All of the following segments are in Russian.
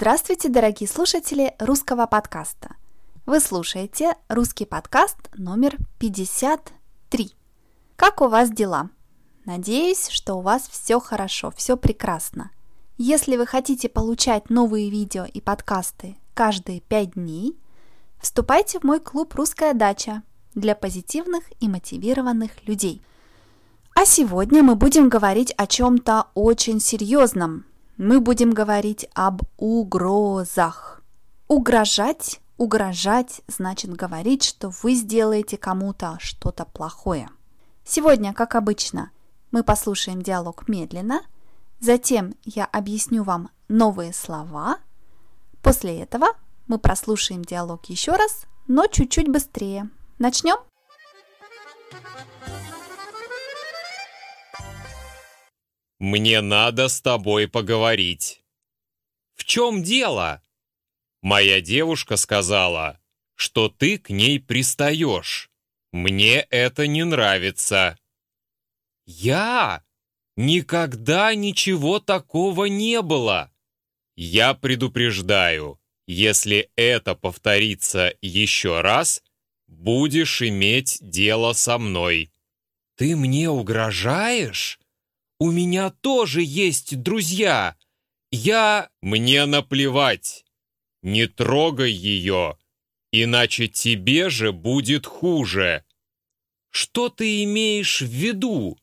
Здравствуйте, дорогие слушатели русского подкаста. Вы слушаете русский подкаст номер 53. Как у вас дела? Надеюсь, что у вас все хорошо, все прекрасно. Если вы хотите получать новые видео и подкасты каждые 5 дней, вступайте в мой клуб «Русская дача» для позитивных и мотивированных людей. А сегодня мы будем говорить о чем-то очень серьезном. Мы будем говорить об угрозах. Угрожать, угрожать значит говорить, что вы сделаете кому-то что-то плохое. Сегодня, как обычно, мы послушаем диалог медленно, затем я объясню вам новые слова. После этого мы прослушаем диалог еще раз, но чуть-чуть быстрее. Начнем? Мне надо с тобой поговорить. В чем дело? Моя девушка сказала, что ты к ней пристаешь. Мне это не нравится. Я? Никогда ничего такого не было. Я предупреждаю, если это повторится еще раз, будешь иметь дело со мной. Ты мне угрожаешь? У меня тоже есть друзья. Я... Мне наплевать. Не трогай ее, иначе тебе же будет хуже. Что ты имеешь в виду?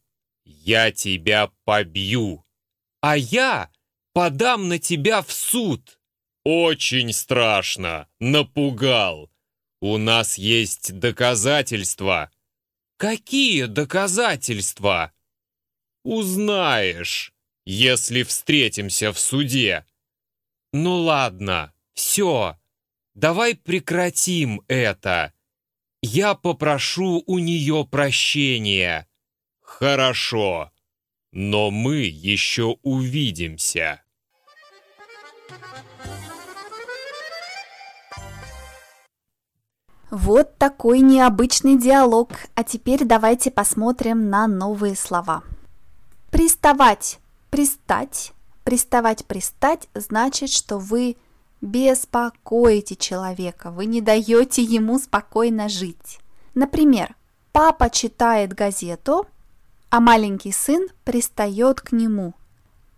Я тебя побью. А я подам на тебя в суд. Очень страшно. Напугал. У нас есть доказательства. Какие доказательства? Узнаешь, если встретимся в суде. Ну ладно, все, давай прекратим это. Я попрошу у нее прощения. Хорошо, но мы еще увидимся. Вот такой необычный диалог. А теперь давайте посмотрим на новые слова. Приставать, пристать, приставать, пристать значит, что вы беспокоите человека, вы не даете ему спокойно жить. Например, папа читает газету, а маленький сын пристает к нему.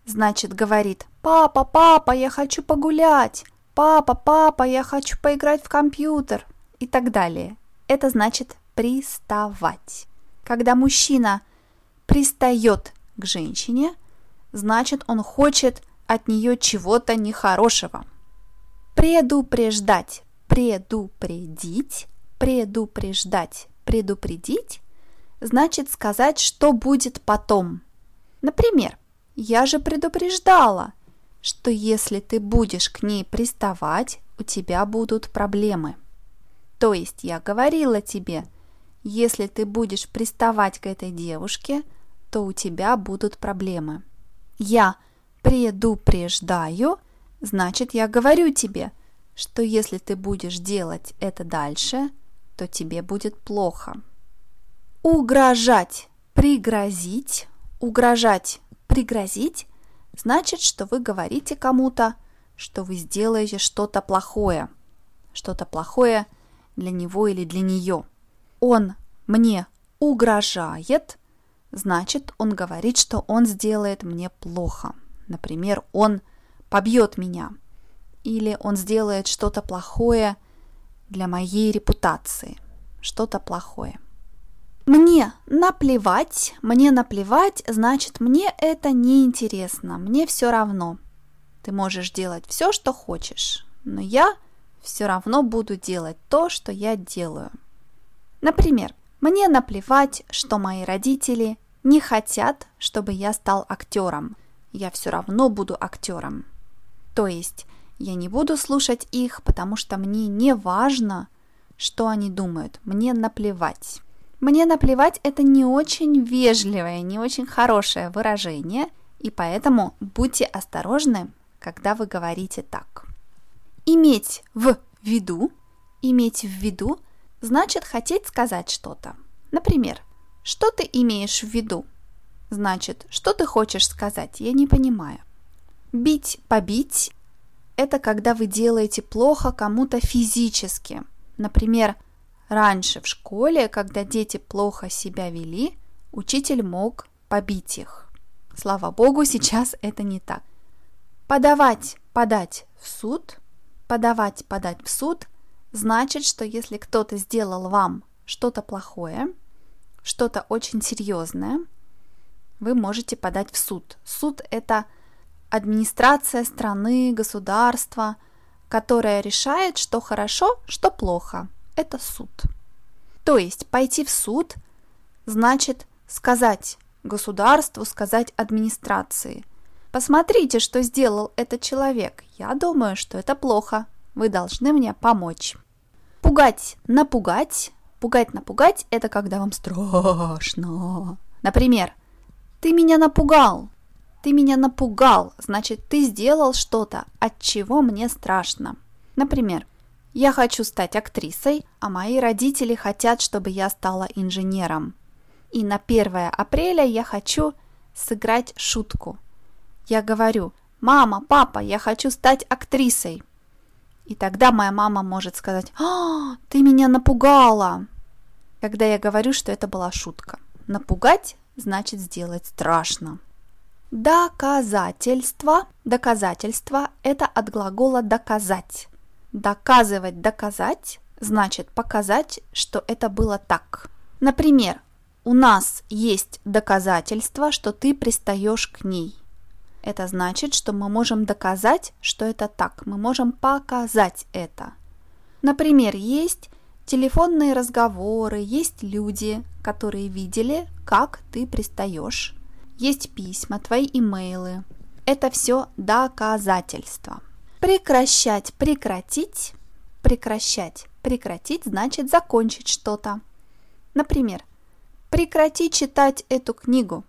Значит, говорит, папа, папа, я хочу погулять, папа, папа, я хочу поиграть в компьютер и так далее. Это значит приставать. Когда мужчина пристает к женщине, значит он хочет от нее чего-то нехорошего. Предупреждать, предупредить, предупреждать, предупредить значит сказать, что будет потом. Например, я же предупреждала, что если ты будешь к ней приставать, у тебя будут проблемы. То есть я говорила тебе, если ты будешь приставать к этой девушке – то у тебя будут проблемы. Я предупреждаю, значит, я говорю тебе, что если ты будешь делать это дальше, то тебе будет плохо. Угрожать, пригрозить, угрожать, пригрозить, значит, что вы говорите кому-то, что вы сделаете что-то плохое, что-то плохое для него или для нее. Он мне угрожает, значит, он говорит, что он сделает мне плохо. Например, он побьет меня. Или он сделает что-то плохое для моей репутации. Что-то плохое. Мне наплевать, мне наплевать, значит, мне это не интересно, мне все равно. Ты можешь делать все, что хочешь, но я все равно буду делать то, что я делаю. Например, мне наплевать, что мои родители не хотят, чтобы я стал актером. Я все равно буду актером. То есть я не буду слушать их, потому что мне не важно, что они думают. Мне наплевать. Мне наплевать это не очень вежливое, не очень хорошее выражение, и поэтому будьте осторожны, когда вы говорите так. Иметь в виду, иметь в виду значит хотеть сказать что-то. Например, что ты имеешь в виду? Значит, что ты хочешь сказать? Я не понимаю. Бить, побить это когда вы делаете плохо кому-то физически. Например, раньше в школе, когда дети плохо себя вели, учитель мог побить их. Слава богу, сейчас это не так. Подавать, подать в суд, подавать, подать в суд значит, что если кто-то сделал вам что-то плохое, что-то очень серьезное, вы можете подать в суд. Суд – это администрация страны, государства, которая решает, что хорошо, что плохо. Это суд. То есть пойти в суд значит сказать государству, сказать администрации. Посмотрите, что сделал этот человек. Я думаю, что это плохо. Вы должны мне помочь. Пугать, напугать. Пугать, напугать – это когда вам страшно. Например, ты меня напугал. Ты меня напугал, значит, ты сделал что-то, от чего мне страшно. Например, я хочу стать актрисой, а мои родители хотят, чтобы я стала инженером. И на 1 апреля я хочу сыграть шутку. Я говорю, мама, папа, я хочу стать актрисой. И тогда моя мама может сказать, а, ты меня напугала. Когда я говорю, что это была шутка. Напугать значит сделать страшно. Доказательство. Доказательство – это от глагола «доказать». Доказывать, доказать значит показать, что это было так. Например, у нас есть доказательство, что ты пристаешь к ней. Это значит, что мы можем доказать, что это так. Мы можем показать это. Например, есть телефонные разговоры, есть люди, которые видели, как ты пристаешь. Есть письма, твои имейлы. Это все доказательства. Прекращать, прекратить. Прекращать, прекратить значит закончить что-то. Например, прекрати читать эту книгу.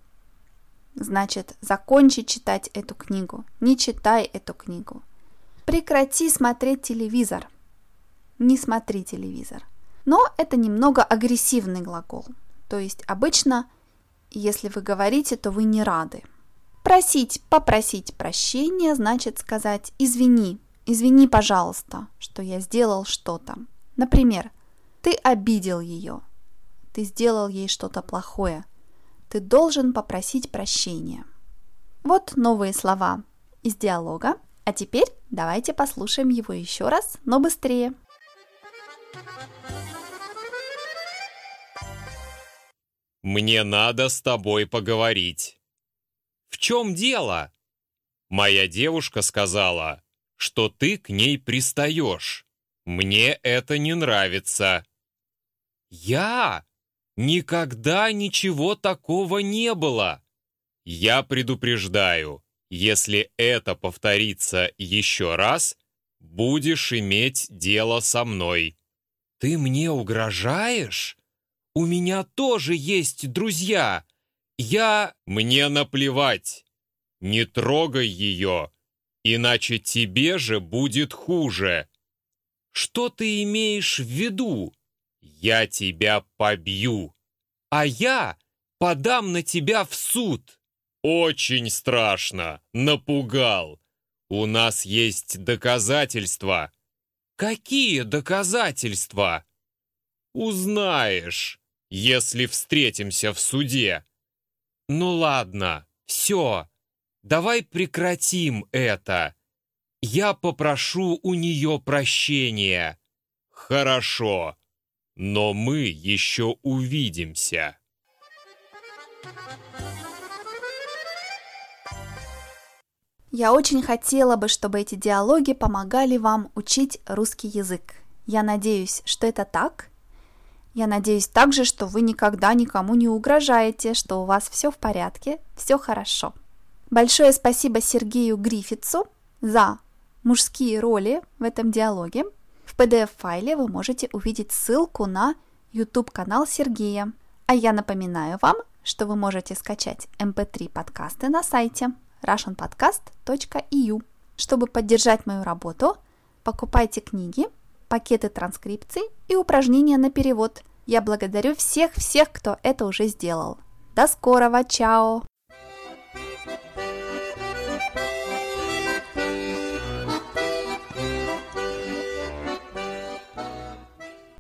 Значит, закончи читать эту книгу. Не читай эту книгу. Прекрати смотреть телевизор. Не смотри телевизор. Но это немного агрессивный глагол. То есть обычно, если вы говорите, то вы не рады. Просить, попросить прощения значит сказать «извини», «извини, пожалуйста, что я сделал что-то». Например, ты обидел ее, ты сделал ей что-то плохое, ты должен попросить прощения. Вот новые слова из диалога, а теперь давайте послушаем его еще раз, но быстрее. Мне надо с тобой поговорить. В чем дело? Моя девушка сказала, что ты к ней пристаешь. Мне это не нравится. Я? Никогда ничего такого не было. Я предупреждаю, если это повторится еще раз, будешь иметь дело со мной. Ты мне угрожаешь? У меня тоже есть друзья. Я... Мне наплевать. Не трогай ее, иначе тебе же будет хуже. Что ты имеешь в виду? Я тебя побью, а я подам на тебя в суд. Очень страшно, напугал. У нас есть доказательства. Какие доказательства? Узнаешь если встретимся в суде. Ну ладно, все, давай прекратим это. Я попрошу у нее прощения. Хорошо, но мы еще увидимся. Я очень хотела бы, чтобы эти диалоги помогали вам учить русский язык. Я надеюсь, что это так, я надеюсь также, что вы никогда никому не угрожаете, что у вас все в порядке, все хорошо. Большое спасибо Сергею Грифицу за мужские роли в этом диалоге. В PDF-файле вы можете увидеть ссылку на YouTube-канал Сергея. А я напоминаю вам, что вы можете скачать MP3 эм подкасты на сайте russianpodcast.eu. Чтобы поддержать мою работу, покупайте книги – пакеты транскрипций и упражнения на перевод. Я благодарю всех-всех, кто это уже сделал. До скорого, чао!